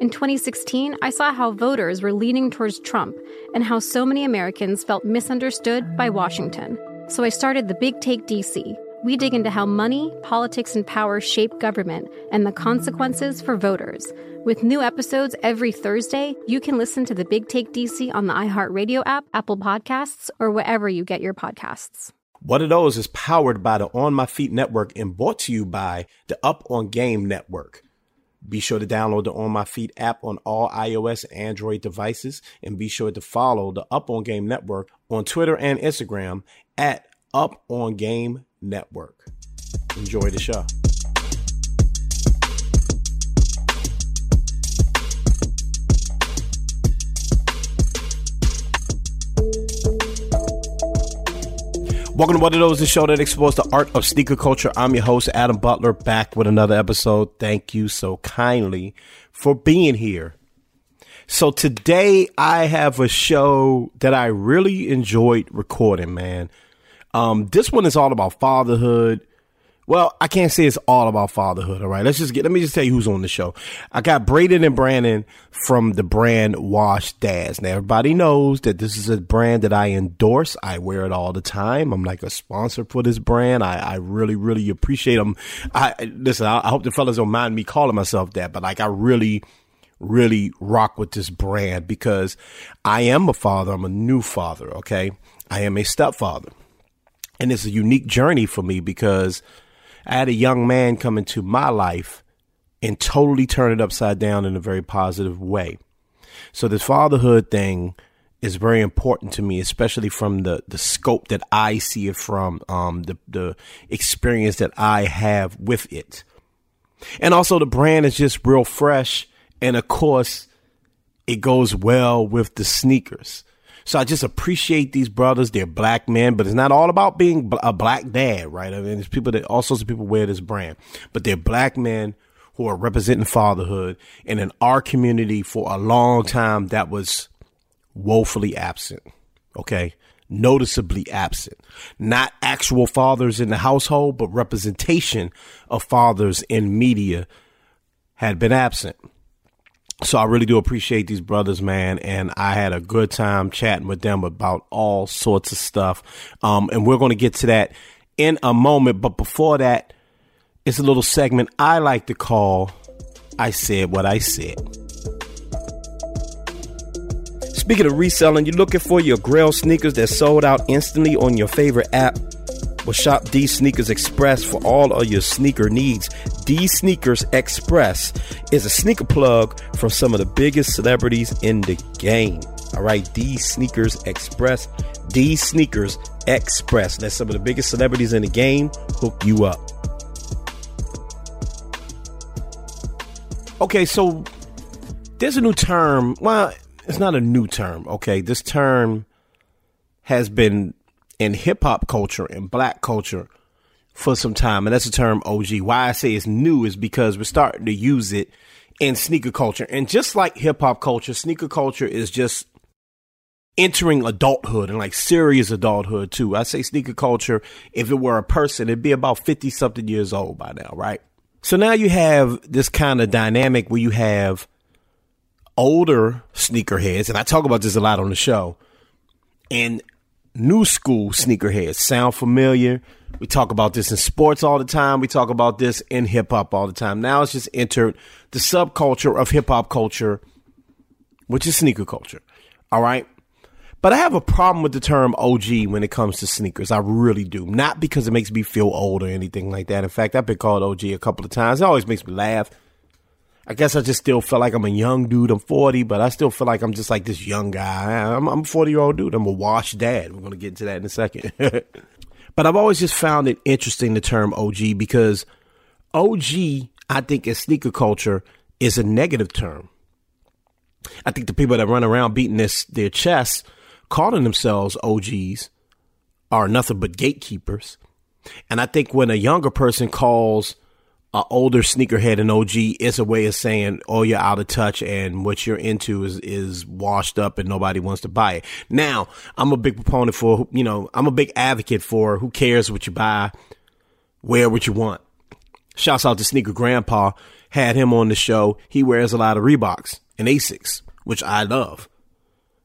In 2016, I saw how voters were leaning towards Trump and how so many Americans felt misunderstood by Washington. So I started the Big Take DC. We dig into how money, politics, and power shape government and the consequences for voters. With new episodes every Thursday, you can listen to the Big Take DC on the iHeartRadio app, Apple Podcasts, or wherever you get your podcasts. What Are Those is powered by the On My Feet Network and brought to you by the Up on Game Network. Be sure to download the On My Feet app on all iOS and Android devices, and be sure to follow the Up on Game Network on Twitter and Instagram at Up on Game Network. Enjoy the show. Welcome to What Are Those, the show that explores the art of sneaker culture. I'm your host, Adam Butler, back with another episode. Thank you so kindly for being here. So today I have a show that I really enjoyed recording, man. Um, this one is all about fatherhood, well, I can't say it's all about fatherhood. All right. Let's just get, let me just tell you who's on the show. I got Braden and Brandon from the brand Washed Dads. Now, everybody knows that this is a brand that I endorse. I wear it all the time. I'm like a sponsor for this brand. I, I really, really appreciate them. I, listen, I, I hope the fellas don't mind me calling myself that, but like I really, really rock with this brand because I am a father. I'm a new father. Okay. I am a stepfather. And it's a unique journey for me because I had a young man come into my life and totally turn it upside down in a very positive way. So this fatherhood thing is very important to me, especially from the, the scope that I see it from, um, the, the experience that I have with it. And also the brand is just real fresh. And of course, it goes well with the sneakers. So I just appreciate these brothers. They're black men, but it's not all about being a black dad, right? I mean, there's people that all sorts of people wear this brand, but they're black men who are representing fatherhood. And in our community for a long time, that was woefully absent. Okay. Noticeably absent. Not actual fathers in the household, but representation of fathers in media had been absent. So I really do appreciate these brothers, man, and I had a good time chatting with them about all sorts of stuff. Um, and we're going to get to that in a moment, but before that, it's a little segment I like to call I Said What I Said. Speaking of reselling, you're looking for your Grail sneakers that sold out instantly on your favorite app shop D Sneakers Express for all of your sneaker needs. D Sneakers Express is a sneaker plug from some of the biggest celebrities in the game. All right, D Sneakers Express. D Sneakers Express. Let some of the biggest celebrities in the game hook you up. Okay, so there's a new term. Well, it's not a new term. Okay, this term has been in hip hop culture and black culture for some time, and that's the term OG. Why I say it's new is because we're starting to use it in sneaker culture, and just like hip hop culture, sneaker culture is just entering adulthood and like serious adulthood too. I say sneaker culture, if it were a person, it'd be about 50 something years old by now, right? So now you have this kind of dynamic where you have older sneakerheads, and I talk about this a lot on the show, and new school sneakerheads. Sound familiar? We talk about this in sports all the time. We talk about this in hip hop all the time. Now it's just entered the subculture of hip hop culture, which is sneaker culture. All right. But I have a problem with the term OG when it comes to sneakers. I really do. Not because it makes me feel old or anything like that. In fact, I've been called OG a couple of times. It always makes me laugh. I guess I just still feel like I'm a young dude. I'm 40, but I still feel like I'm just like this young guy. I'm, I'm a 40 year old dude. I'm a washed dad. We're going to get into that in a second. but I've always just found it interesting the term OG because OG, I think, in sneaker culture is a negative term. I think the people that run around beating this their chests, calling themselves OGs, are nothing but gatekeepers. And I think when a younger person calls an older sneakerhead and OG is a way of saying, oh, you're out of touch and what you're into is, is washed up and nobody wants to buy it. Now, I'm a big proponent for, you know, I'm a big advocate for who cares what you buy, wear what you want. Shouts out to Sneaker Grandpa, had him on the show. He wears a lot of Reeboks and Asics, which I love.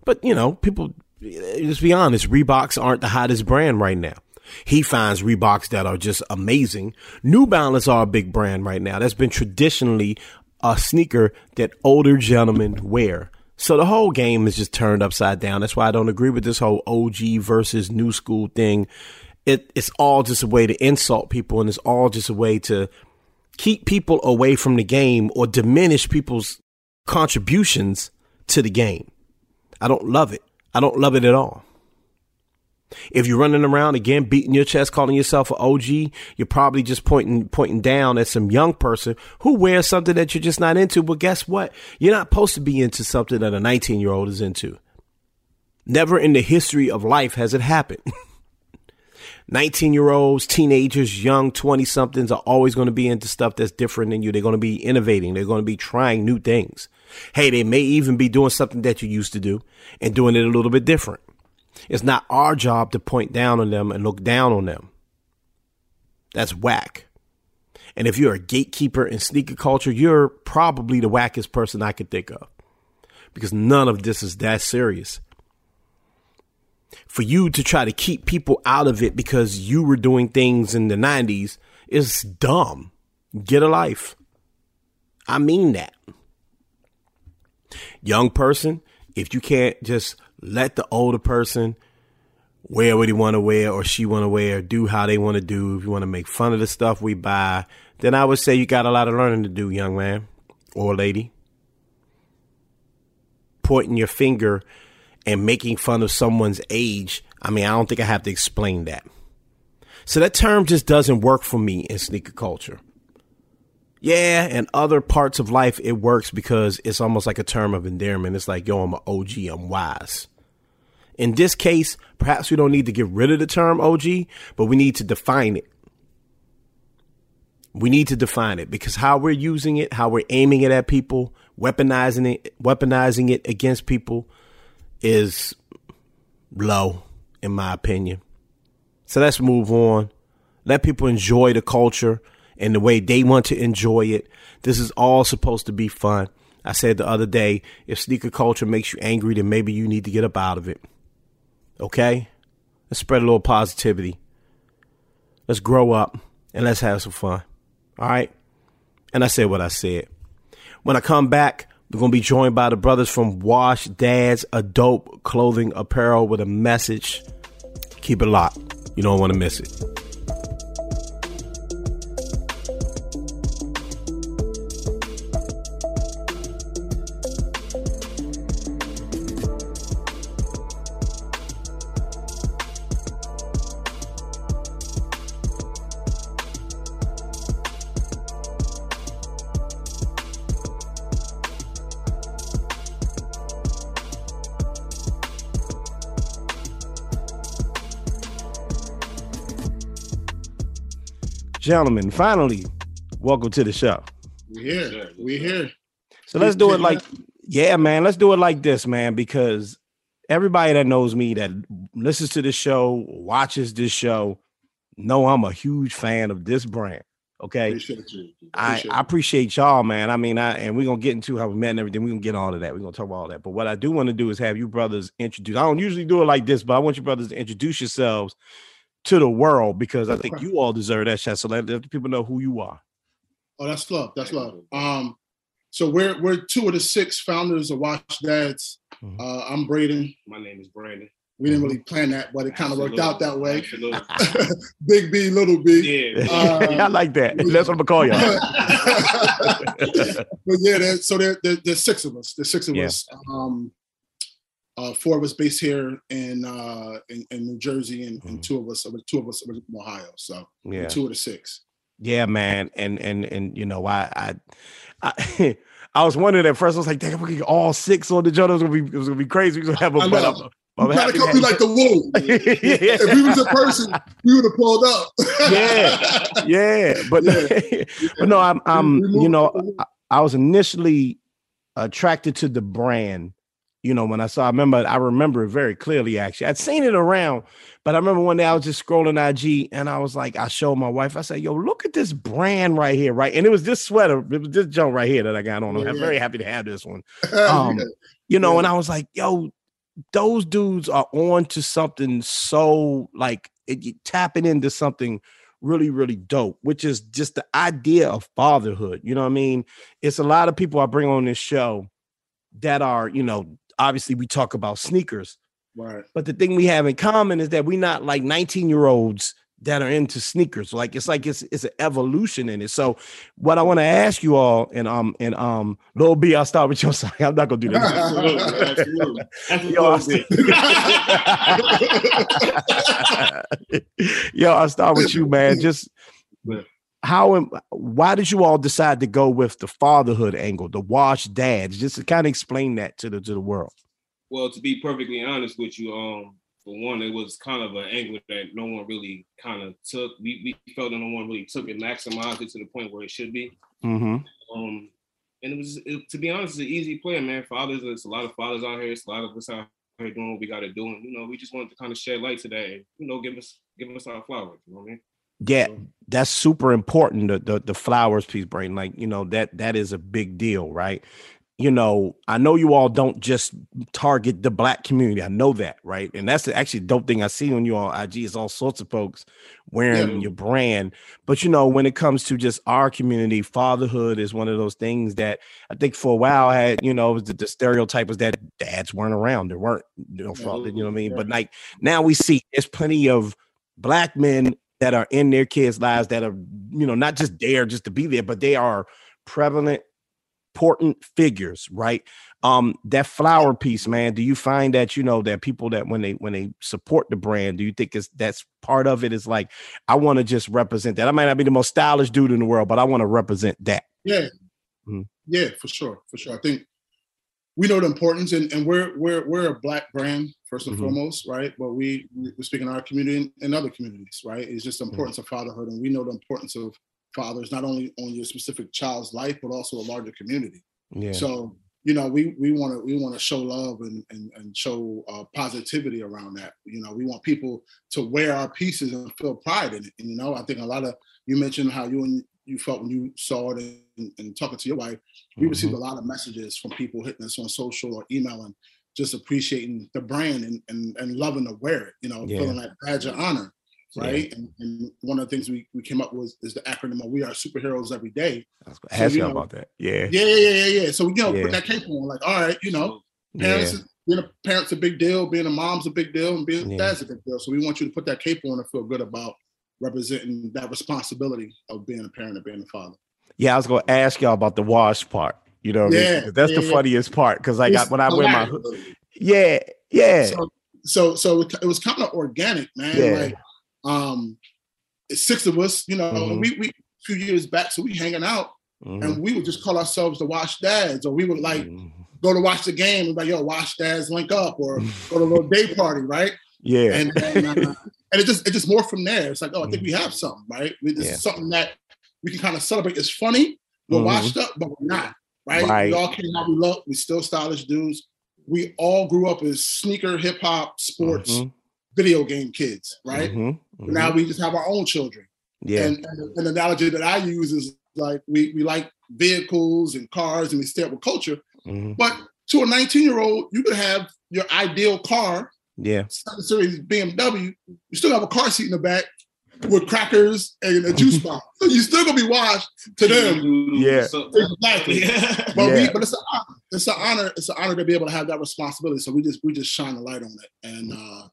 But, you know, people, let's be honest, Reeboks aren't the hottest brand right now. He finds Reeboks that are just amazing. New Balance are a big brand right now. That's been traditionally a sneaker that older gentlemen wear. So the whole game is just turned upside down. That's why I don't agree with this whole OG versus new school thing. It, it's all just a way to insult people and it's all just a way to keep people away from the game or diminish people's contributions to the game. I don't love it. I don't love it at all. If you're running around again, beating your chest, calling yourself an OG, you're probably just pointing pointing down at some young person who wears something that you're just not into. But guess what? You're not supposed to be into something that a 19 year old is into. Never in the history of life has it happened. 19 year olds, teenagers, young 20 somethings are always going to be into stuff that's different than you. They're going to be innovating. They're going to be trying new things. Hey, they may even be doing something that you used to do and doing it a little bit different. It's not our job to point down on them and look down on them. That's whack. And if you're a gatekeeper in sneaker culture, you're probably the wackest person I could think of because none of this is that serious. For you to try to keep people out of it because you were doing things in the 90s is dumb. Get a life. I mean that. Young person, if you can't just let the older person wear what he want to wear or she want to wear, do how they want to do. If you want to make fun of the stuff we buy, then I would say you got a lot of learning to do, young man or lady. Pointing your finger and making fun of someone's age. I mean, I don't think I have to explain that. So that term just doesn't work for me in sneaker culture. Yeah, and other parts of life it works because it's almost like a term of endearment. It's like, yo, I'm an OG, I'm wise. In this case, perhaps we don't need to get rid of the term OG, but we need to define it. We need to define it because how we're using it, how we're aiming it at people, weaponizing it, weaponizing it against people is low, in my opinion. So let's move on. Let people enjoy the culture and the way they want to enjoy it. This is all supposed to be fun. I said the other day, if sneaker culture makes you angry, then maybe you need to get up out of it. Okay? Let's spread a little positivity. Let's grow up and let's have some fun. All right? And I said what I said. When I come back, we're going to be joined by the brothers from Washed Dads, a dope clothing apparel with a message. Keep it locked. You don't want to miss it. Gentlemen, finally, welcome to the show. We here. We here. So let's do it like, yeah, man. Let's do it like this, man, because everybody that knows me that listens to this show, watches this show, know I'm a huge fan of this brand. Okay. Appreciate you. I, Appreciate I appreciate y'all, man. I mean, I and we're gonna get into how we met and everything. We're gonna get all of that. We're gonna talk about all that. But what I do want to do is have you brothers introduce. I don't usually do it like this, but I want you brothers to introduce yourselves to the world because I think you all deserve that shot. So let, let the people know who you are. Oh, that's love. That's love. Um, so we're we're two of the six founders of Washed Dads. Mhm. Uh, I'm Braden. My name is Brandon. We didn't really plan that, but it kind of worked out that way. Big B, little B. Yeah. Uh, I like that. That's what I'm gonna call y'all. but yeah, so there, there, there's six of us. There's six of Yeah. us. Um, uh, four of us based here in uh, in, in New Jersey, and, and Mhm. two of us, two of us from Ohio. So Yeah. two of the six. Yeah, man, and and and you know, I I I, I was wondering at first. I was like, "Damn, we get all six on the joint. It was gonna be it was gonna be crazy. We gonna have a I but know. I'm, I'm happy come to through like the woo. yeah, if we was a person, we would have pulled up. Yeah. yeah, but but no, I'm I'm you know I, I was initially attracted to the brand. You know, when I saw, I remember, I remember it very clearly. Actually, I'd seen it around, but I remember one day I was just scrolling IG, and I was like, I showed my wife. I said, "Yo, look at this brand right here, right?" And it was this sweater, it was this jump right here that I got on. Yeah, I'm very happy to have this one. Yeah. Um, you know, Yeah. and I was like, yo, those dudes are on to something so like it, tapping into something really, really dope, which is just the idea of fatherhood. You know what I mean? It's a lot of people I bring on this show that are, you know, obviously we talk about sneakers, right. but the thing we have in common is that we're not like 19 year olds that are into sneakers. Like it's like it's it's an evolution in it. So what I want to ask you all, and um and um Lil B, I'll start with you. I'm I'm not gonna do that. Absolutely. Absolutely. Yo, I. Yo, I'll start with you, man. Just. How am why did you all decide to go with the fatherhood angle, the washed dads? Just to kind of explain that to the to the world. Well, to be perfectly honest with you, um, for one, it was kind of an angle that no one really kind of took. We, we felt that no one really took it, maximized it to the point where it should be. Mm-hmm. Um, and it was, it, to be honest, it's an easy play, man. Fathers, there's a lot of fathers out here. It's a lot of us out here doing what we got to do, and you know, we just wanted to kind of shed light today you know, give us give us our flowers. You know what I mean? Yeah, that's super important. The, the the flowers piece, brain. Like you know that that is a big deal, right? You know, I know you all don't just target the black community. I know that, right? And that's the actually dope thing I see on you on IG is all sorts of folks wearing Yeah. your brand. But you know, when it comes to just our community, fatherhood is one of those things that I think for a while had, you know, the, the stereotype was that dads weren't around. There weren't, you know, mm-hmm. father, you know what I mean? But like now we see there's plenty of black men that are in their kids' lives that are, you know, not just there just to be there, but they are prevalent, important figures, right? Um, that flower piece, man. Do you find that you know that people that when they when they support the brand, do you think is that's part of it? Is like I want to just represent that. I might not be the most stylish dude in the world, but I want to represent that. Yeah. Mhm. Yeah, for sure. For sure. I think we know the importance and, and we're we're we're a black brand first and Mhm. foremost, right? But we we speak in our community and, other communities, right? It's just the Mm-hmm. importance of fatherhood and we know the importance of fathers not only on your specific child's life, but also a larger community. Yeah. So you know, we we want to we want to show love and and, and show uh, positivity around that. You know, we want people to wear our pieces and feel pride in it. And you know, I think a lot of you mentioned how you and you felt when you saw it and, and talking to your wife. We mm-hmm. received a lot of messages from people hitting us on social or emailing, just appreciating the brand and and, and loving to wear it. You know, Yeah. feeling that badge of honor. Yeah. Right. And, and one of the things we, we came up with is the acronym of We Are Superheroes Every Day. I was So, ask you know- about that. Yeah. Yeah, yeah, yeah, yeah, yeah. So you know, Yeah. put that cape on, like, all right, you know, parents, is- being a parent's a big deal, being a mom's a big deal, and being a dad's a big deal. So we want you to put that cape on and feel good about representing that responsibility of being a parent and being a father. Yeah, I was gonna ask y'all about the wash part. You know, what I mean? That's yeah, the yeah. funniest part because I got when I wear my yeah, yeah, So, so, so it, was kind of organic, man. Yeah. Like, um, six of us, you know, Mhm. we we a few years back, so we hanging out, Mhm. and we would just call ourselves the Washed Dads, or we would like Mhm. go to watch the game and like, yo, Washed Dads link up, or go to a little day party, right? yeah, and then, uh, and it just it just more from there. It's like, oh, I think we have something, right? We, this Yeah. is something that we can kind of celebrate. It's funny, we're Mhm. washed up, but we're not, right? Right. We all came how we look. We still stylish dudes. We all grew up as sneaker, hip hop, sports, Mhm. video game kids, right? Mhm. Now we just have our own children. Yeah. And, and, the, and the analogy that I use is like we we like vehicles and cars and we stay up with culture. Mhm. But to a 19 year old, you could have your ideal car, Yeah. 7 Series BMW. You still have a car seat in the back with crackers and a juice box. So you still gonna be washed to them. Yeah. So- Exactly. But we, but it's an honor. It's an honor. It's an honor to be able to have that responsibility. So we just we just shine the light on it and uh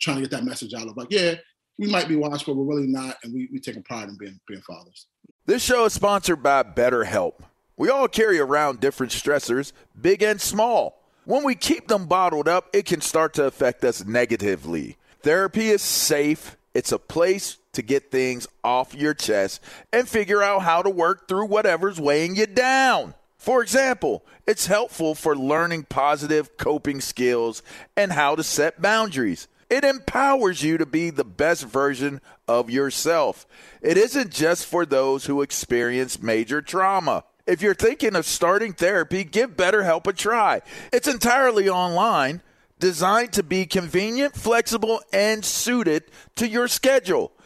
trying to get that message out of like, yeah, we might be watched, but we're really not, and we we taking pride in being being fathers. This show is sponsored by BetterHelp. We all carry around different stressors, big and small. When we keep them bottled up, it can start to affect us negatively. Therapy is safe, it's a place to get things off your chest and figure out how to work through whatever's weighing you down. For example, it's helpful for learning positive coping skills and how to set boundaries. It empowers you to be the best version of yourself. It isn't just for those who experience major trauma. If you're thinking of starting therapy, give BetterHelp a try. It's entirely online, designed to be convenient, flexible, and suited to your schedule.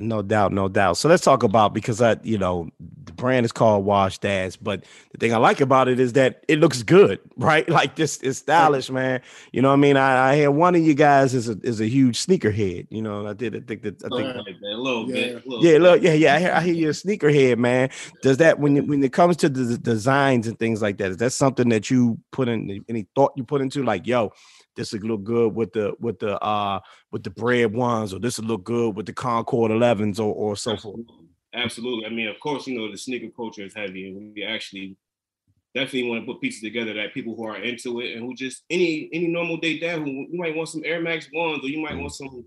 No doubt, no doubt. So let's talk about because I, you know, the brand is called Washed Dads, but the thing I like about it is that it looks good, right? Like this is stylish, man. You know what I mean? I, I hear one of you guys is a is a huge sneakerhead. You know, I did I think that I think Like that, a little bit. a little yeah, look, yeah, yeah. I hear, I hear you're a sneakerhead, man. Does that when it, when it comes to the, the designs and things like that, is that something that you put in any thought you put into like, yo, this would look good with the with the uh with the bred ones, or this would look good with the Concord 11s, or or so forth. Absolutely. I mean, of course, you know, the sneaker culture is heavy, and we actually definitely want to put pieces together that people who are into it and who just any any normal day dad who you might want some Air Max ones or you might want some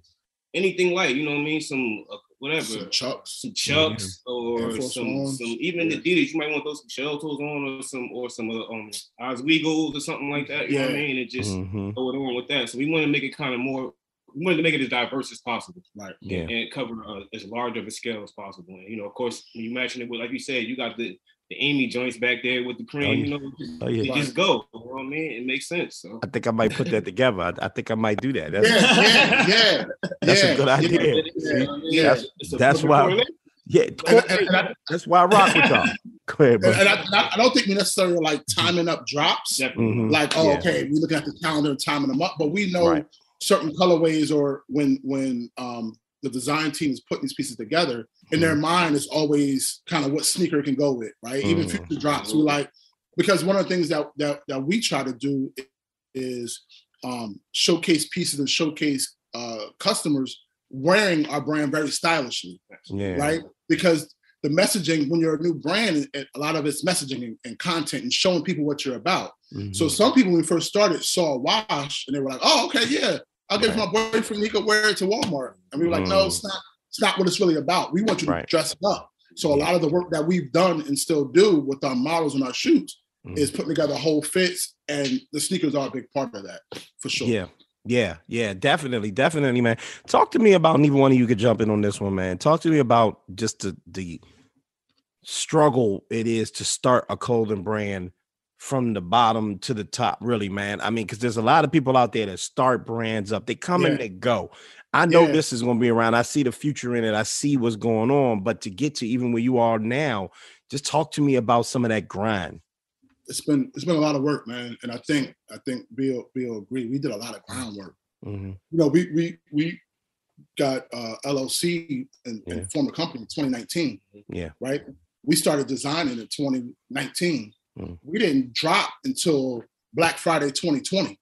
anything light, you know what I mean? Some uh, whatever, Some chucks. some chucks Air or some some even Yeah. the Adidas. You might want those some shell toes on or some or some uh, um Oswego's or something like that. You know what I mean? And just Mhm. go on with that. So we want to make it kind of more. We wanted to make it as diverse as possible Right. Yeah. and cover uh, as large of a scale as possible. And you know, of course, when you matching it with, like you said, you got the the Amy joints back there with the cream. Oh, yeah. You know, just, Oh, yeah. just go. You know what I mean? It makes sense. So I think I might put that together. I, I think I might do that. That's, Yeah, yeah, yeah. That's a good idea. yeah, Yeah. That's- that's why- Yeah, And, and- and I, that's why I rock with y'all. Go ahead, bro. and I, and I- I don't think we necessarily like timing up drops. Definitely. Mhm. Like, oh, Yeah. okay, we looking at the calendar and timing them up, but we know Right. certain colorways or when when um the design team is putting these pieces together, in their mind is always kind of what sneaker can go with, right? Even Mhm. future drops, we like because one of the things that that that we try to do is um showcase pieces and showcase uh customers wearing our brand very stylishly Yeah. right? Because the messaging, when you're a new brand, a lot of it's messaging and, and content and showing people what you're about. Mhm. So some people, when we first started, saw Wash and they were like, "Oh, okay, yeah, I'll get it for my boyfriend. He could wear it to Walmart. And we were like, no, Mm. it's not. It's not what it's really about. We want you to Right. dress up. So a lot of the work that we've done and still do with our models and our shoots Mm. is putting together whole fits, and the sneakers are a big part of that for sure. Yeah. Yeah, yeah, definitely, definitely, man. Talk to me about neither one of you could jump in on this one, man. Talk to me about just the the struggle it is to start a clothing brand from the bottom to the top, really, man. I mean, because there's a lot of people out there that start brands up, they come and they go. I know Yeah. this is going to be around. I see the future in it. I see what's going on, but to get to even where you are now, just talk to me about some of that grind. It's been it's been a lot of work, man. And I think I think Bill Bill agree. We did a lot of groundwork. Mhm. You know, we we we got uh, LLC and, Yeah. and formed a company in 2019. Yeah. right? We started designing in 2019. Mm. We didn't drop until Black Friday 2020.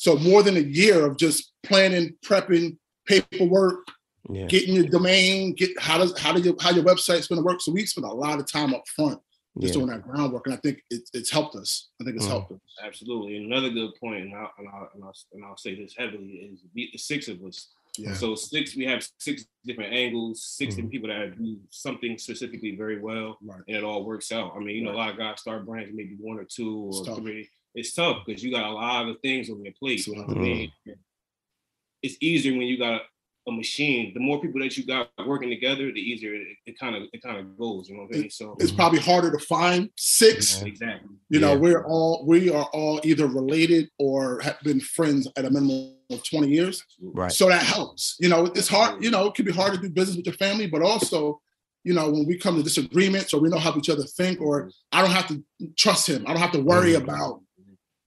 So more than a year of just planning, prepping, paperwork, Yeah. getting your domain, get how does how do you how your website's going to work. So we spent a lot of time up front just Yeah. doing that groundwork, and I think it, it's helped us. I think it's Mm. helped us. Absolutely. And another good point, and I'll, and I'll, and I'll, and I'll say this heavily, is the the six of us. Yeah. So six, we have six different angles, 6 Mhm. different people that do something specifically very well, Right. and it all works out. I mean, you know, a lot of guys start brands maybe one or two or It's tough. three. It's tough because you got a lot of things on your plate. You know what I Absolutely. mean? It's easier when you got a machine. The more people that you got working together, the easier it kind of it kind of goes. You know what I mean? So It's probably harder to find six. exactly. You know, Yeah. we're all we are all either related or have been friends at a minimum of 20 years. Right. So that helps. You know, it's hard, you know, it can be hard to do business with your family, but also, you know, when we come to disagreements or we know how each other think, or I don't have to trust him. I don't have to worry Mhm. about,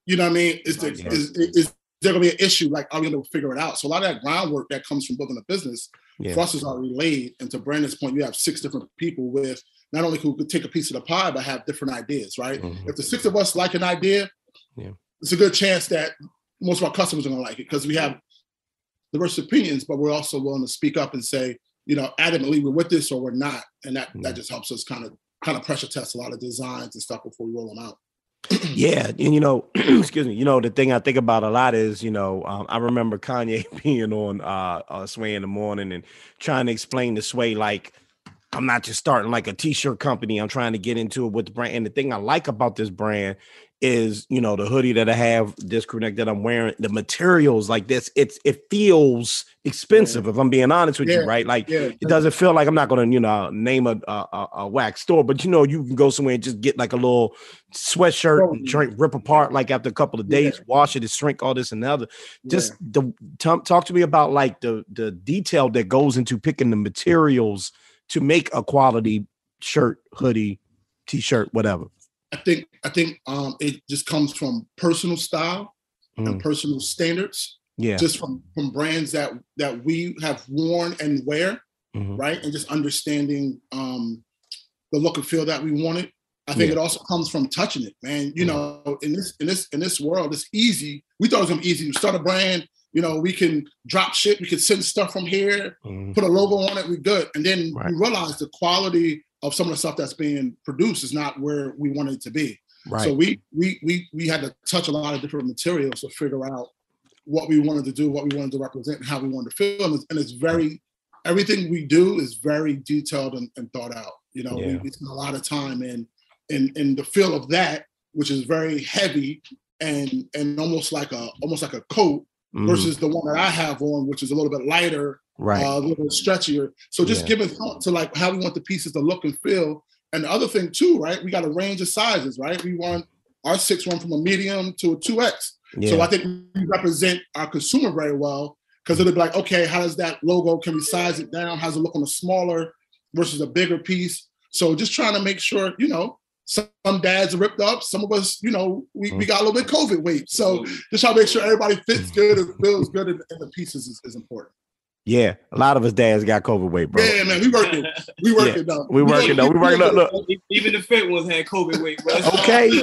you know what I mean? Is, there, Yeah. is, is there gonna be an issue? Like, are we gonna figure it out? So a lot of that groundwork that comes from building a business Yeah. for us is already laid. And to Brandon's point, you have six different people with not only who could take a piece of the pie, but have different ideas, right? Mhm. If the six of us like an idea, Yeah. it's a good chance that most of our customers are gonna like it because we have diverse opinions, but we're also willing to speak up and say, you know, adamantly we're with this or we're not. And that Yeah. that just helps us kind of kind of pressure test a lot of designs and stuff before we roll them out. Yeah, and you know, excuse me. You know, the thing I think about a lot is, you know, um, I remember Kanye being on uh, uh, Sway in the morning and trying to explain to Sway like, I'm not just starting like a t-shirt company. I'm trying to get into it with the brand. And the thing I like about this brand is, you know, the hoodie that I have, this crew neck that I'm wearing, the materials like this. It's it feels expensive. If I'm being honest with you, right? Like Yeah. it doesn't feel like I'm not gonna, you know, name a a, a, wax store, but you know, you can go somewhere and just get like a little sweatshirt and drink, rip apart like after a couple of Yeah. days, wash it, it shrink, all this and the other. Just Yeah. the talk, talk to me about like the the detail that goes into picking the materials to make a quality shirt, hoodie, t-shirt, whatever. I think I think um it just comes from personal style Mm. and personal standards, Yeah. just from from brands that that we have worn and wear. Mhm. right? And just understanding um, the look and feel that we wanted. I think Yeah. it also comes from touching it, man. You Yeah. know, in this in this in this world, it's easy. We thought it was gonna be easy to start a brand. You know, we can drop shit, we can send stuff from here, Mhm. put a logo on it, we good. And then Right. we realize the quality of some of the stuff that's being produced is not where we want it to be. Right. So we we we we had to touch a lot of different materials to figure out what we wanted to do, what we wanted to represent, and how we wanted to feel. And it's, and it's very everything we do is very detailed and, and thought out. You know, Yeah. we, spend a lot of time in in in the feel of that, which is very heavy and and almost like a almost like a coat Mhm. versus the one that I have on, which is a little bit lighter, right. uh, a little stretchier. So just Yeah. giving thought to like how we want the pieces to look and feel. And the other thing too, right? We got a range of sizes, right? We want our six run from a medium to a two X. yeah. So I think we represent our consumer very well because it'll be like, okay, how does that logo? Can we size it down? How does it look on a smaller versus a bigger piece? So just trying to make sure, you know, some, dads are ripped up. Some of us, you know, we, we got a little bit COVID weight. So just trying to make sure everybody fits good and feels good and, and the pieces is, is important. Yeah. A lot of us dads got COVID weight, bro. Yeah, man, we working. We working though. We working though. We working though. Look, Even the fit ones had COVID weight, bro. Okay.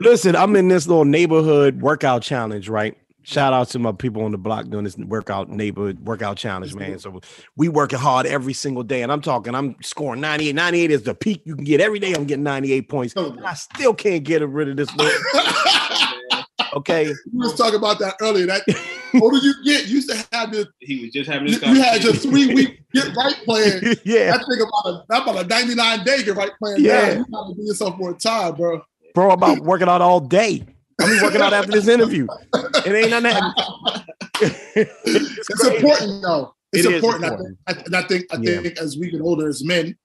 Listen, I'm in this little neighborhood workout challenge, right? Shout out to my people on the block doing this workout neighborhood workout challenge, man. So we working hard every single day. And I'm talking, I'm scoring 98. 98 is the peak you can get every day. I'm getting 98 points. Oh, and I still can't get rid of this. Okay. we was talking about that earlier. That older you get, you used to have this. He was just having You, this. you had your three week get right plan. yeah, I think about a about a ninety nine day get right plan. Yeah. Yeah, you got to do yourself more time, bro. bro, I'm about working out all day. I mean, working out after this interview. It ain't none of that. it's It's important though. It's It is important. important. I think, and I think I Yeah. think as we get older as men,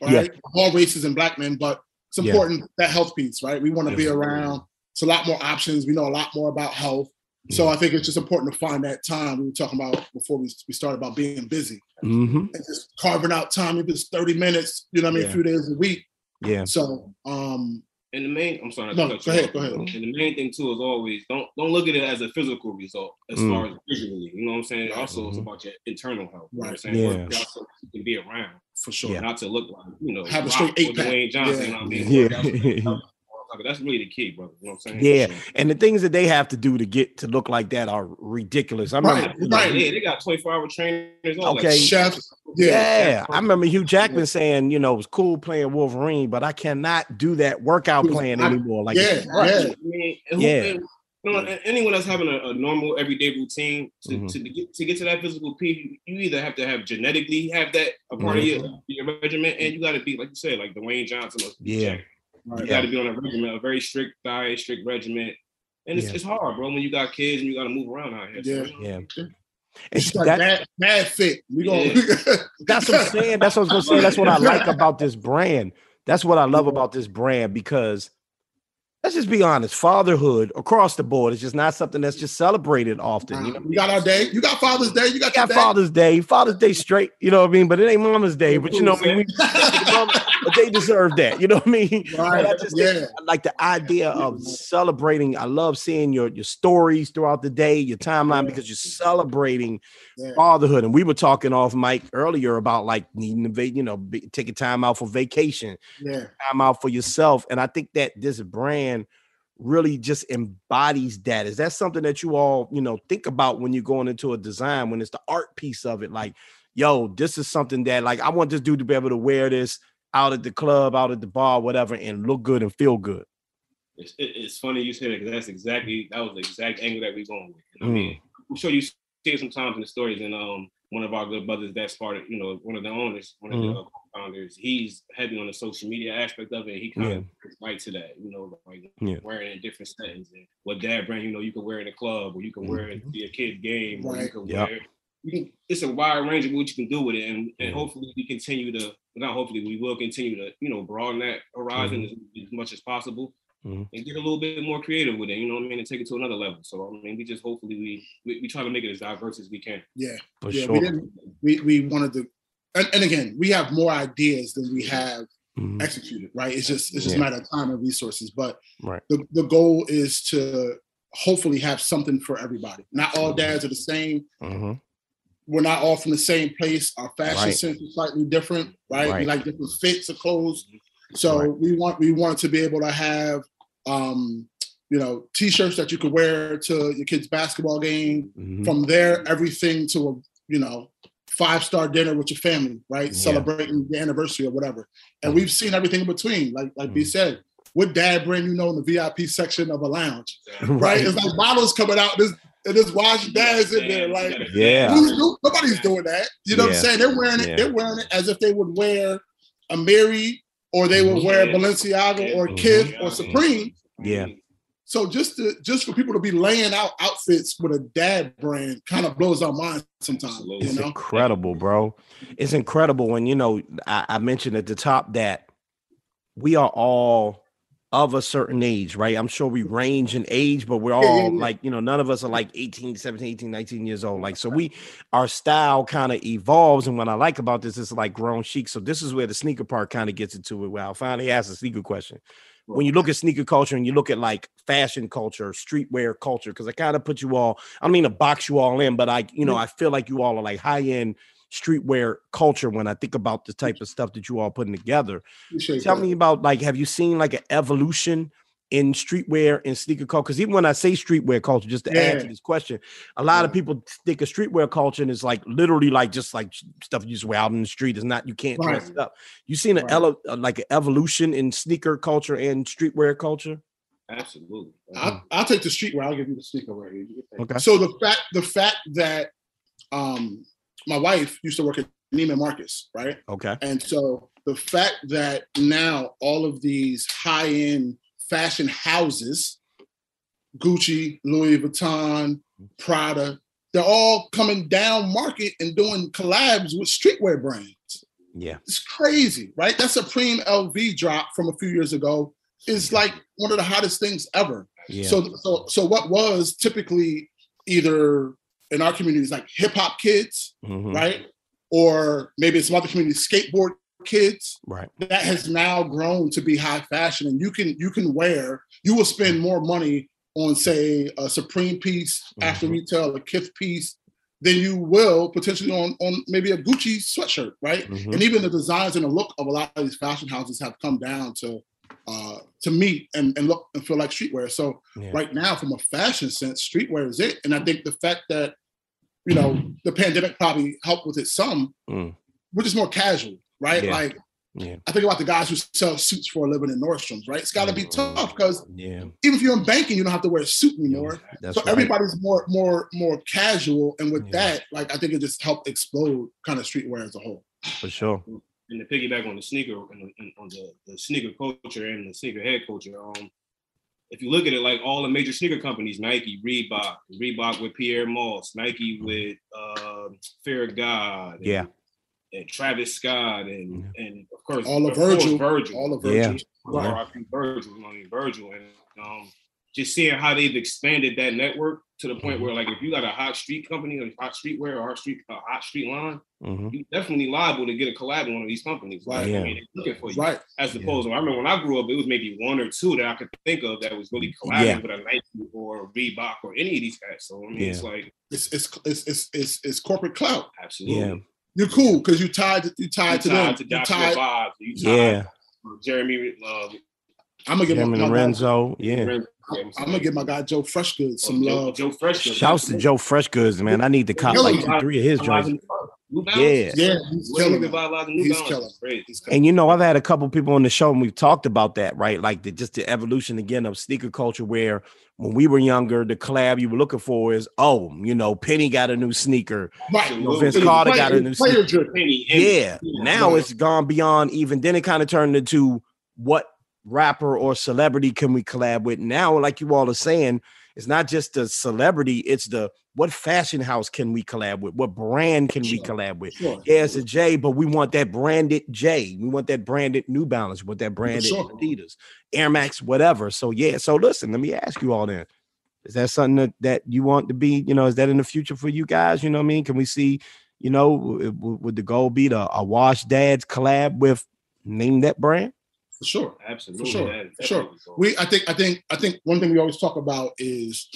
Yeah. right, all races and black men, but it's Yeah. important that health piece, right? We want to be around. It's a lot more options. We know a lot more about health. So I think it's just important to find that time. We were talking about before we, we started about being busy Mhm. and just carving out time, if it's 30 minutes, you know what I mean, Yeah. a few days a week. Yeah. So um And the main, I'm sorry. No, go ahead, off, go ahead. And the main thing too is always don't don't look at it as a physical result as Mm. far as visually. You know what I'm saying? Also, it's Mhm. about your internal health. You know what I'm Right. saying? Yeah. Work out so you can be around, for sure. Yeah. not to look like you know Have a straight or eight-pack. Dwayne Johnson. Yeah. You know what I mean? Yeah. Work out so you can- That's really the key, brother. You know what I'm saying? Yeah, and the things that they have to do to get to look like that are ridiculous. I remember, Right, you right. Yeah, they got 24 hour trainers. All Okay. That. Chefs. Yeah, Yeah. I remember Hugh Jackman saying, you know, it was cool playing Wolverine, but I cannot do that workout plan I- anymore. Like, yeah, right. yeah. I mean, who- Yeah. and, you know, and anyone that's having a, a normal everyday routine to, Mhm. to get to get to that physical peak, you, you either have to have genetically have that a part Mhm. of your, your regimen, and you got to be like you said, like Dwayne Johnson. Yeah. you Right. got to be on a regimen, a very strict diet, strict regimen, and it's, Yeah. it's hard, bro, when you got kids and you got to move around out here. So, Yeah. you know, Yeah. It's just like that- mad, mad fit. We go. That's what I'm saying. That's what I was gonna say. That's what I like about this brand. That's what I love about this brand because let's just be honest, fatherhood across the board is just not something that's just celebrated often. You know, we got our day. You got Father's Day. You got, we got day. Father's Day, Father's Day straight, you know what I mean? But it ain't Mama's Day. But you know, what I mean, we, but they deserve that. You know what I mean? Right. I just think, Yeah. I like the idea of celebrating. I love seeing your your stories throughout the day, your timeline, because you're celebrating Yeah. fatherhood. And we were talking off mic earlier about like needing to, you know, be, taking time out for vacation, Yeah. time out for yourself. And I think that this brand really just embodies that. Is that something that you all, you know, think about when you're going into a design, when it's the art piece of it? Like, yo, this is something that like I want this dude to be able to wear this out at the club, out at the bar, whatever, and look good and feel good. It's, it's funny you said it because that's exactly that was the exact angle that we're going with. I Mm. mean, I'm sure you see it sometimes in the stories. And um, one of our good brothers that's part of you know one of the owners, one of the co-founders, he's heavy on the social media aspect of it. He kind Yeah. of right to that, you know, like Yeah. wearing it in different settings. And what dad brand, you know, you can wear it in a club or you can wear it to your kid game, or you Right. can Yep. wear. You can, it's a wide range of what you can do with it, and, and hopefully we continue to not hopefully we will continue to you know broaden that horizon Mm-hmm. as, as much as possible Mhm. and get a little bit more creative with it. You know what I mean, and take it to another level. So I mean, we just hopefully we we, we try to make it as diverse as we can. Yeah. For yeah. sure. We didn't. We we wanted to. And, and again, we have more ideas than we have Mhm. executed. Right. It's just it's just Yeah. a matter of time and resources. But Right. the the goal is to hopefully have something for everybody. Not all dads are the same. Mhm. We're not all from the same place. Our fashion Right. sense is slightly different, right? Right. We like different fits of clothes. So Right. we want we want to be able to have um, you know, t-shirts that you could wear to your kid's basketball game. Mhm. From there, everything to a you know five-star dinner with your family, right? Yeah. Celebrating the anniversary or whatever. And we've seen everything in between. Like like B Mhm. said, what dad brand you know in the VIP section of a lounge, right? Right. It's like bottles coming out. This and this washed dads in there, like Yeah. who's do- nobody's doing that. You know what I'm saying? They're wearing it. Yeah. They're wearing it as if they would wear Amiri or they would wear Yeah. Balenciaga or. Kith or Supreme. Yeah. So just to just for people to be laying out outfits with a dad brand kind of blows our mind sometimes. Absolutely. You It's know? incredible, bro. It's incredible when you know I, I mentioned at the top that we are all of a certain age, right? I'm sure we range in age, but we're all like, you know, none of us are like 18, 17, 18, 19 years old. Like, so we our style kind of evolves. And what I like about this is like grown chic. So this is where the sneaker part kind of gets into it. Where I'll finally ask a sneaker question. When you look at sneaker culture and you look at like fashion culture, streetwear culture, because I kind of put you all, I don't mean to box you all in, but I, you know, I feel like you all are like high-end streetwear culture when I think about the type of stuff that you all putting together. Appreciate Tell that. me about like, have you seen like an evolution in streetwear and sneaker culture? Because even when I say streetwear culture, just to add to this question, a lot of people think of streetwear culture and it's like literally like just like stuff you just wear out in the street. It's not you can't dress it up. You seen an Right. ele- uh, like an evolution in sneaker culture and streetwear culture? Absolutely. I'll, I'll take the streetwear. I'll give you the sneaker wear. Okay. So the fact the fact that um my wife used to work at Neiman Marcus, right? Okay. And so the fact that now all of these high-end fashion houses, Gucci, Louis Vuitton, Prada, they're all coming down market and doing collabs with streetwear brands. Yeah. It's crazy, right? That Supreme LV drop from a few years ago is like one of the hottest things ever. Yeah. So, so, so what was typically either in our communities like hip hop kids, Mhm. right, or maybe it's some other communities, skateboard kids, Right. that has now grown to be high fashion, and you can you can wear. You will spend more money on say a Supreme piece after retail, a Kith piece, than you will potentially on on maybe a Gucci sweatshirt, right? Mhm. And even the designs and the look of a lot of these fashion houses have come down to uh to meet and, and look and feel like streetwear. So Yeah. right now, from a fashion sense, streetwear is it. And I think the fact that you know the pandemic probably helped with it some, Mm. we're just more casual, right? Yeah. Like Yeah. I think about the guys who sell suits for a living in Nordstrom's, right? It's got to be tough because Yeah. even if you're in banking, you don't have to wear a suit anymore. That's so right. everybody's more more more casual, and with that, like I think it just helped explode kind of streetwear as a whole. For sure. And to piggyback on the sneaker and, and on the, the sneaker culture and the sneaker head culture, um, if you look at it like all the major sneaker companies, Nike, Reebok, Reebok with Pyer Moss, Nike with uh, Fear of God, and, Yeah. and Travis Scott, and and of course All of course, Virgil. Virgil, All of Yeah. Virgil. Right. R.I.P. Virgil, I mean Virgil, and um, just seeing how they've expanded that network to the point where, like, if you got a hot street company or hot streetwear or hot street a hot street line, Mhm. you definitely liable to get a collab with one of these companies. Like, Yeah. I mean, looking for you. Right. As opposed to, I remember when I grew up, it was maybe one or two that I could think of that was really collabing Yeah. with a Nike or Reebok or any of these guys. So I mean, it's like It's it's it's it's it's, it's corporate clout. absolutely. Yeah. You're cool because you tied you tied to You them. tied to You Joshua tied. Vibes, you tied Yeah. Jeremy. Uh, I'm gonna give my, Jeremy Lorenzo. Yeah. Renzo, I'm gonna give my guy Joe Freshgoods some Joe, love. Joe Fresh. Shouts to Joe Freshgoods, man. I need to cop like two, three of his joints. Yeah. Yeah, he's killing nigga it. He's killing. He's killing. And you know, I've had a couple people on the show and we've talked about that, right? Like the just the evolution again of sneaker culture, where when we were younger, the collab you were looking for is, oh, you know, Penny got a new sneaker. Right. You know, Vince It Carter player- got a new sneaker. Penny and- Yeah. Now Right. it's gone beyond even. Then it kind of turned into what rapper or celebrity can we collab with? Now, like you all are saying, it's not just the celebrity, it's the what fashion house can we collab with? What brand can we collab with? Sure. Yeah, it's a J, but we want that branded J. We want that branded New Balance, we want that branded sure. Adidas, Air Max, whatever. So yeah, so listen, let me ask you all then. Is that something that, that you want to be, you know, is that in the future for you guys? You know what I mean? Can we see, you know, would the goal be to a Washed Dads collab with name that brand? For sure. Absolutely. For sure. that- For sure. We I think I think I think one thing we always talk about is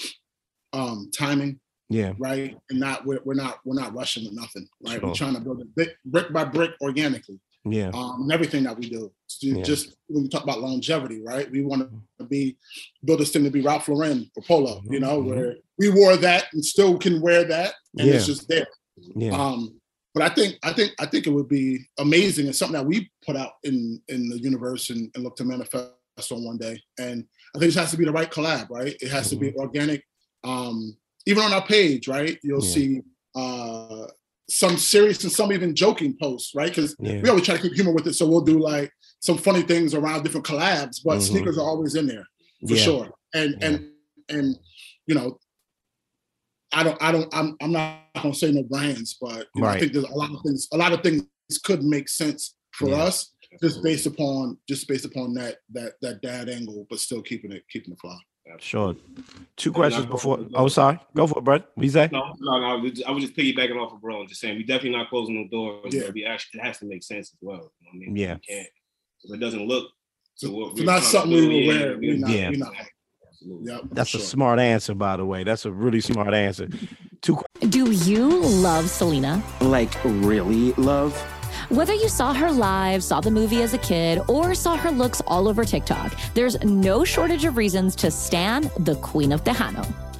um timing, Yeah. right? And not we're, we're not we're not rushing to nothing, right? Sure. We're trying to build it brick, brick by brick organically. Yeah. um, and everything that we do. So Yeah. Just when we talk about longevity, right? We want to be build this thing to be Ralph Lauren or Polo, you know, Mhm. where we wore that and still can wear that, and it's just there. Yeah. Um, but I think I think I think it would be amazing and something that we put out in in the universe and, and look to manifest on one day. And I think it has to be the right collab, right? It has to be organic. Um, even on our page, right? You'll Yeah. see uh some serious and some even joking posts, right? Because Yeah. we always try to keep humor with it. So we'll do like some funny things around different collabs, but Mhm. sneakers are always in there for Yeah. sure. And and and you know, I don't I don't I'm I'm not gonna say no brands, but you know, I think there's a lot of things a lot of things could make sense for Yeah. us just based upon just based upon that that that dad angle, but still keeping it keeping it fly. Sure. Two questions before. Oh, sorry. Go for it, bro. What you say? No, no, no. I was just- I was just piggybacking off of bro and just saying we definitely not closing the doors. Yeah. but We actually it has to make sense as well. You know what I mean, Yeah. We can't. If it doesn't look to what It's we're not something do, we will yeah, wear. we- We're not, Yeah. we're not. Absolutely. Yep, That's for a smart answer, by the way. That's a really smart answer. Two Do you love Selena? Like, really love? Whether you saw her live, saw the movie as a kid, or saw her looks all over TikTok, there's no shortage of reasons to stan the Queen of Tejano.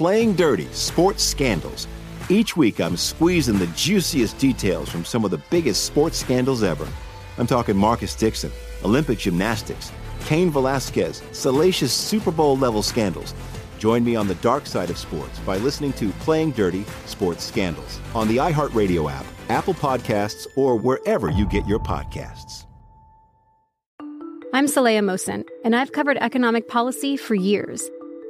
Playing Dirty Sports Scandals. Each week, I'm squeezing the juiciest details from some of the biggest sports scandals ever. I'm talking Marcus Dixon, Olympic gymnastics, Cain Velasquez, salacious Super Bowl level scandals. Join me on the dark side of sports by listening to Playing Dirty Sports Scandals on the iHeartRadio app, Apple Podcasts, or wherever you get your podcasts. I'm Saleha Mohsin, and I've covered economic policy for years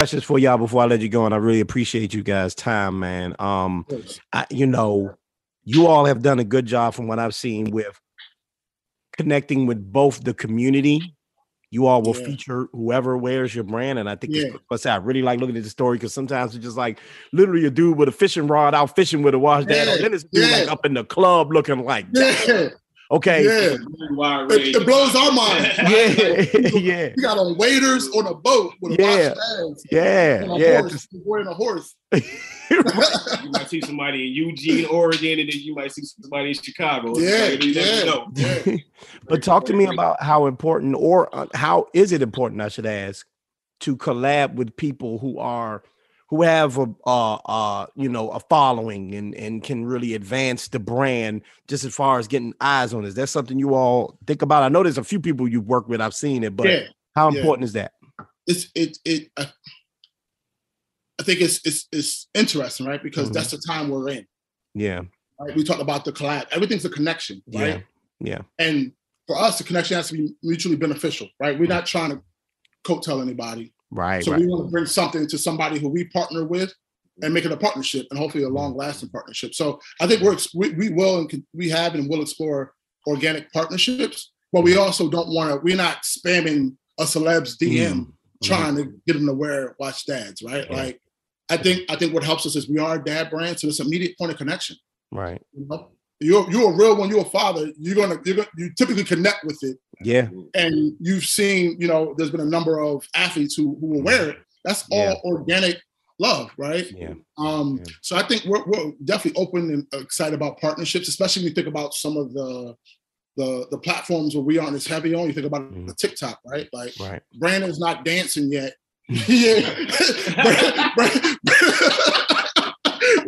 Questions for y'all before I let you go, and I really appreciate you guys' time, man. Um, I, you know, you all have done a good job from what I've seen with connecting with both the community. You all will Yeah. feature whoever wears your brand, and I think Yeah. it's I really like looking at the story because sometimes it's just like literally a dude with a fishing rod out fishing with a washed dad, Yeah, on. then it's dude yeah. like up in the club looking like. Okay, Yeah. It, it blows our mind. yeah, yeah, You got on waiters on a boat with Yeah. yeah. wash yeah, on a yeah. horse, wearing a horse. You might see somebody in Eugene, Oregon, and then you might see somebody in Chicago. Yeah, Like, you yeah, know. but talk to me about how important or uh, how is it important i should ask to collab with people who are who have a uh uh you know a following and and can really advance the brand just as far as getting eyes on it. Is that something you all think about i know there's a few people you've worked with i've seen it but Yeah, how yeah. important is that It's it it. I, I think it's it's it's interesting, right? Because Mhm. that's the time we're in. yeah Right? We talk about the collab. Everything's a connection, right? yeah yeah And for us, the connection has to be mutually beneficial, right? We're not trying to coattail anybody. Right So right we want to bring something to somebody who we partner with and make it a partnership and hopefully a long lasting partnership. So I think we're we, we will and we have and will explore organic partnerships, but we also don't want to. We're not spamming a celeb's DM mm-hmm. trying to get them to wear washed dads, right? Yeah. Like I think I think what helps us is we are a dad brand, so it's immediate point of connection. right You know? You're you're a real one. You're a father. You're gonna you're gonna you typically connect with it yeah and you've seen, you know, there's been a number of athletes who, who will wear it. That's all Yeah. organic love, right? yeah Um, so I think we're, we're definitely open and excited about partnerships, especially when you think about some of the the the platforms where we aren't as heavy on. You think about the TikTok, right? Like right Brandon's not dancing yet. yeah. Brandon, Brandon,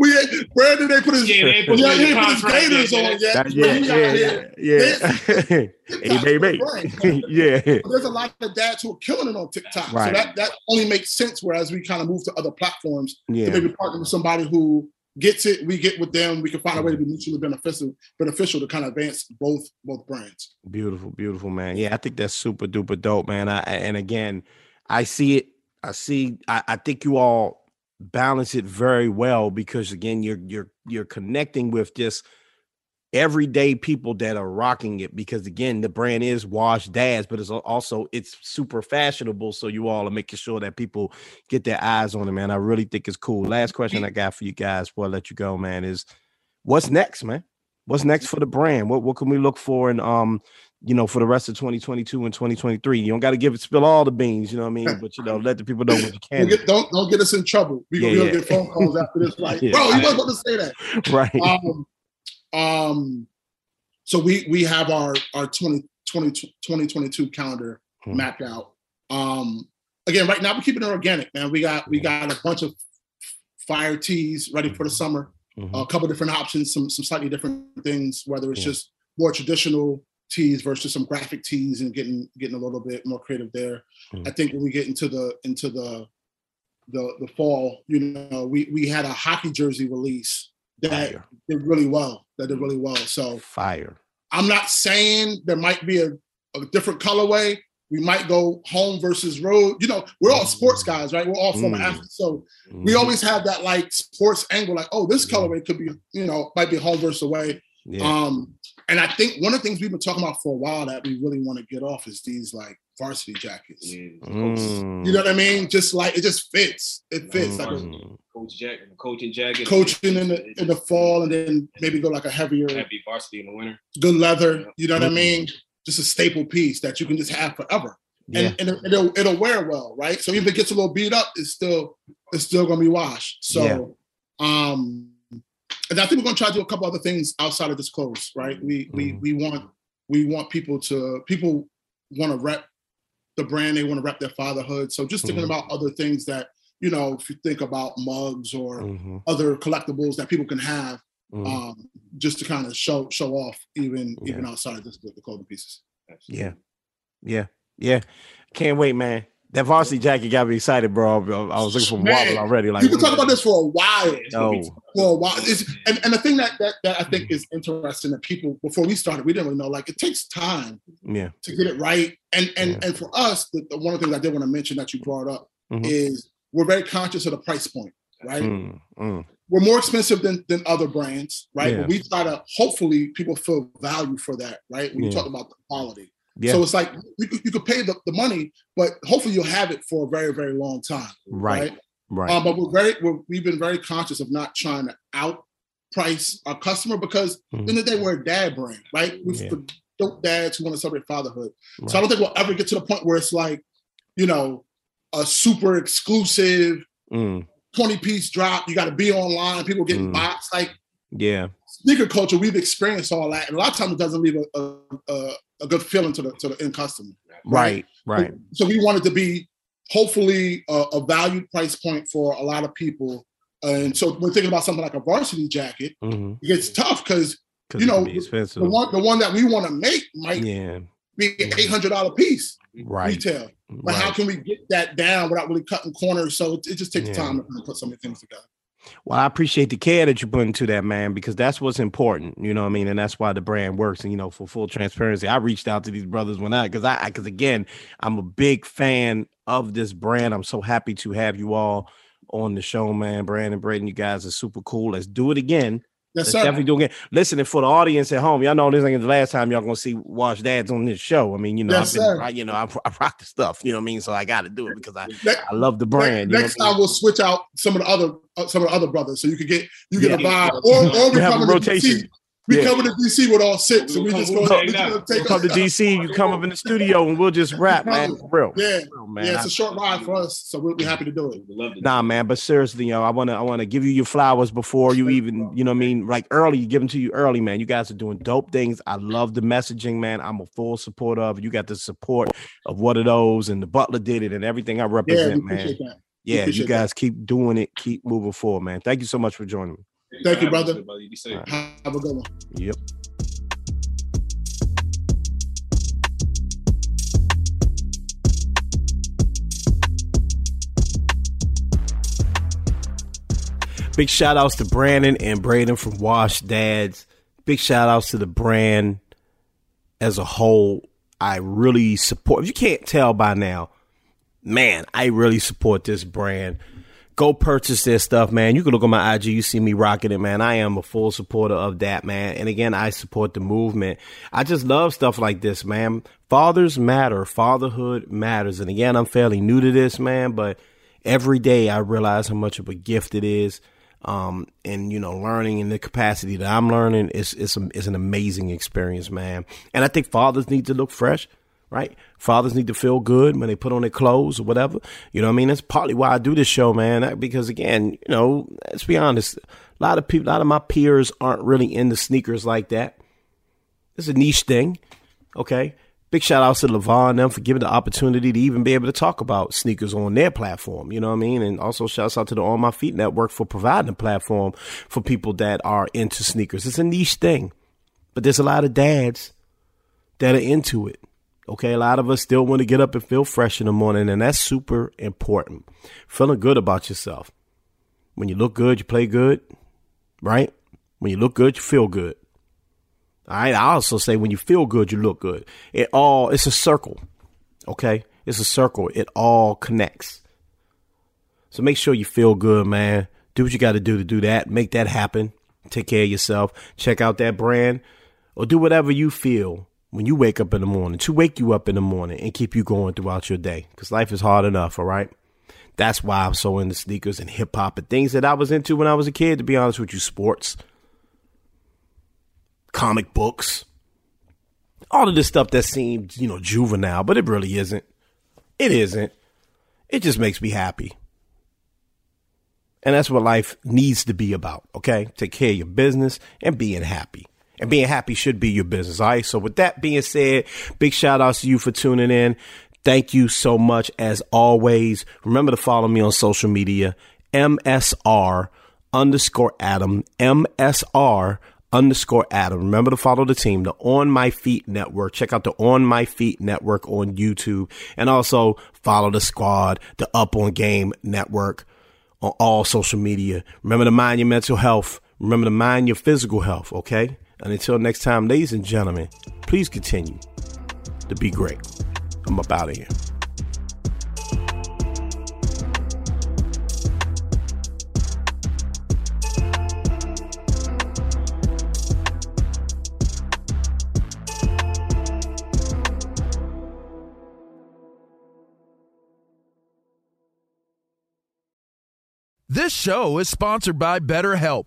we did they put his Yeah, they ain't put yeah, him he in the ain't put his contract gators yet, on yet. That- yeah yeah yeah yeah hey baby yeah But there's a lot of dads who are killing it on TikTok. Right. So that, that only makes sense. Whereas we kind of move to other platforms Yeah. to maybe partner with somebody who gets it, we get with them, we can find a way to be mutually beneficial beneficial to kind of advance both both brands. Beautiful, beautiful, man. Yeah, I think that's super duper dope, man. I and again, I see it. I see. I, I think you all balance it very well because again, you're you're you're connecting with just everyday people that are rocking it. Because again, the brand is Washed Dads, but it's also it's super fashionable. So you all are making sure that people get their eyes on it, man. I really think it's cool. Last question I got for you guys before I let you go, man, is what's next, man? What's next for the brand? What what can we look for in um you know for the rest of 2022 and 2023? You don't got to give it spill all the beans, you know what I mean? But you know, let the people know what you can. get, don't, don't get us in trouble. We Yeah, gonna yeah. get phone calls after this. Like, Yeah. bro, you wasn't supposed to say that. right. Um, Um, so we we have our our 20, 20 2022 calendar Hmm. mapped out. Um, again, right now we're keeping it organic, man. We got we got a bunch of fire teas ready for the summer. Mhm. A couple different options, some some slightly different things, whether it's just more traditional teas versus some graphic tees and getting getting a little bit more creative there. Mhm. I think when we get into the into the the the fall, you know, we we had a hockey jersey release that Fire. did really well. That did really well. So Fire. I'm not saying there might be a, a different colorway. We might go home versus road. You know, we're all sports guys, right? We're all former Mm. athletes. So we Mhm. always have that like sports angle, like, oh, this colorway could be, you know, might be home versus away. Yeah. Um, and I think one of the things we've been talking about for a while that we really want to get off is these like varsity jackets. Mm. You know what I mean? Just like it just fits. It fits. Like a, Mm. Coach jacket, coaching jacket, coaching in the in the fall and then maybe go like a heavier Happy varsity in the winter. good leather. You know what I Mhm. mean? Just a staple piece that you can just have forever. Yeah. And, and it- it'll it'll wear well, right? So even if it gets a little beat up, it's still it's still gonna be washed. So um and I think we're gonna try to do a couple other things outside of this clothes, right? We we we want we want people to people want to rep the brand, they want to rep their fatherhood. So just thinking Mhm. about other things that, you know, if you think about mugs or Mhm. other collectibles that people can have, Mhm. um, just to kind of show show off even even outside of just the, the clothing pieces. Yeah. Yeah. Yeah. Can't wait, man. That varsity jacket got me excited, bro. I was looking for Marvel already. Like, We've been talking about this for a while. No. For a while. It's, and, and the thing that, that that I think is interesting that people before we started, we didn't really know, like it takes time yeah. to get it right. And and and for us, the, the one of the things I did want to mention that you brought up Mhm. is we're very conscious of the price point, right? Mm, mm. We're more expensive than, than other brands, right? Yeah. We try to hopefully people feel value for that, right? When you talk about the quality. Yeah. So it's like you, could- you could pay the, the money, but hopefully you'll have it for a very, very long time. Right. Right. Um, but we're very we're, we've been very conscious of not trying to outprice our customer because end of the day we're a dad brand, right? We're Yeah. for dope dads who want to celebrate fatherhood. So I don't think we'll ever get to the point where it's like, you know, a super exclusive Mm. 20 piece drop. You got to be online, people getting Mm. boxed. Like Yeah. Sneaker culture, we've experienced all that. And a lot of times it doesn't leave a, a, a, good feeling to the to the end customer. Right. Right. So we wanted to be hopefully a, a valued price point for a lot of people. And so we're thinking about something like a varsity jacket. Mhm. It gets tough because you know the one the one that we want to make might Yeah. be an eight hundred dollar piece Right. retail. But how can we get that down without really cutting corners? So it, it just takes Yeah. time to put some of the things together. Well, I appreciate the care that you put into that, man, because that's what's important. You know what I mean? And that's why the brand works. And, you know, for full transparency, I reached out to these brothers when I, because I, because again, I'm a big fan of this brand. I'm so happy to have you all on the show, man. Brandon, Braden, you guys are super cool. Let's do it again. Yes, Let's sir. definitely do it again. Listen, and for the audience at home, y'all know this ain't the last time y'all gonna see Washed Dads on this show. I mean, you know, Yes, I've been. I, you know, I, I rock the stuff. You know what I mean? So I got to do it because I, Ne- I love the brand. Next what I mean? time we'll switch out some of the other uh, some of the other brothers, so you could get you get a vibe, or, or we have a rotation. DC. We Yeah. come to DC with all six, and we just go. We'll we just gonna take come to DC, you come up in the studio, and we'll just rap, man. For real. Yeah, Real, man. yeah, it's a short ride for us, so we'll be happy to do it. Nah, man, but seriously, yo, I wanna I wanna give you your flowers before you even, you know what I mean? Like early, give them to you early, man. You guys are doing dope things. I love the messaging, man. I'm a full supporter of. You got the support of what of those and the Butler did it and everything I represent, man. that. Yeah, you appreciate guys keep doing it, keep moving forward, man. Thank you so much for joining me. Thank you, brother. You be safe. Have a good one. Yep. Big shout outs to Brandon and Braden from Washed Dads. Big shout outs to the brand as a whole. I really support. If you can't tell by now, man, I really support this brand. Go purchase their stuff, man. You can look on my IG, you see me rocking it, man. I am a full supporter of that, man. And again, I support the movement. I just love stuff like this, man. Fathers matter. Fatherhood matters. And again, I'm fairly new to this, man, but every day I realize how much of a gift it is. Um, and you know, learning in the capacity that I'm learning is is, is an amazing experience, man. And I think fathers need to look fresh right? Fathers need to feel good when they put on their clothes or whatever. You know what I mean? That's partly why I do this show, man. Because again, you know, let's be honest, a lot of people, a lot of my peers aren't really into sneakers like that. It's a niche thing, okay? Big shout outs to Levon and them for giving the opportunity to even be able to talk about sneakers on their platform. You know what I mean? And also shouts out to the On My Feet Network for providing a platform for people that are into sneakers. It's a niche thing, but there's a lot of dads that are into it. Okay, a lot of us still want to get up and feel fresh in the morning, and that's super important. Feeling good about yourself. When you look good, you play good, right? When you look good, you feel good. All right. I also say when you feel good, you look good. It all it's a circle. Okay? It's a circle. It all connects. So make sure you feel good, man. Do what you got to do to do that. Make that happen. Take care of yourself. Check out that brand or do whatever you feel when you wake up in the morning to wake you up in the morning and keep you going throughout your day because life is hard enough, all right? That's why I'm so into sneakers and hip hop and things that I was into when I was a kid, to be honest with you, sports, comic books, all of this stuff that seemed, you know, juvenile, but it really isn't. It isn't. It just makes me happy. And that's what life needs to be about, okay? Take care of your business and being happy and being happy should be your business. All right. So with that being said, big shout outs to you for tuning in. Thank you so much as always. Remember to follow me on social media, MSR underscore Adam, MSR underscore Adam. Remember to follow the team, the On My Feet Network. Check out the On My Feet Network on YouTube and also follow the squad, the Up on Game Network on all social media. Remember to mind your mental health. Remember to mind your physical health. Okay. And until next time, ladies and gentlemen, please continue to be great. I'm up out here. This show is sponsored by BetterHelp.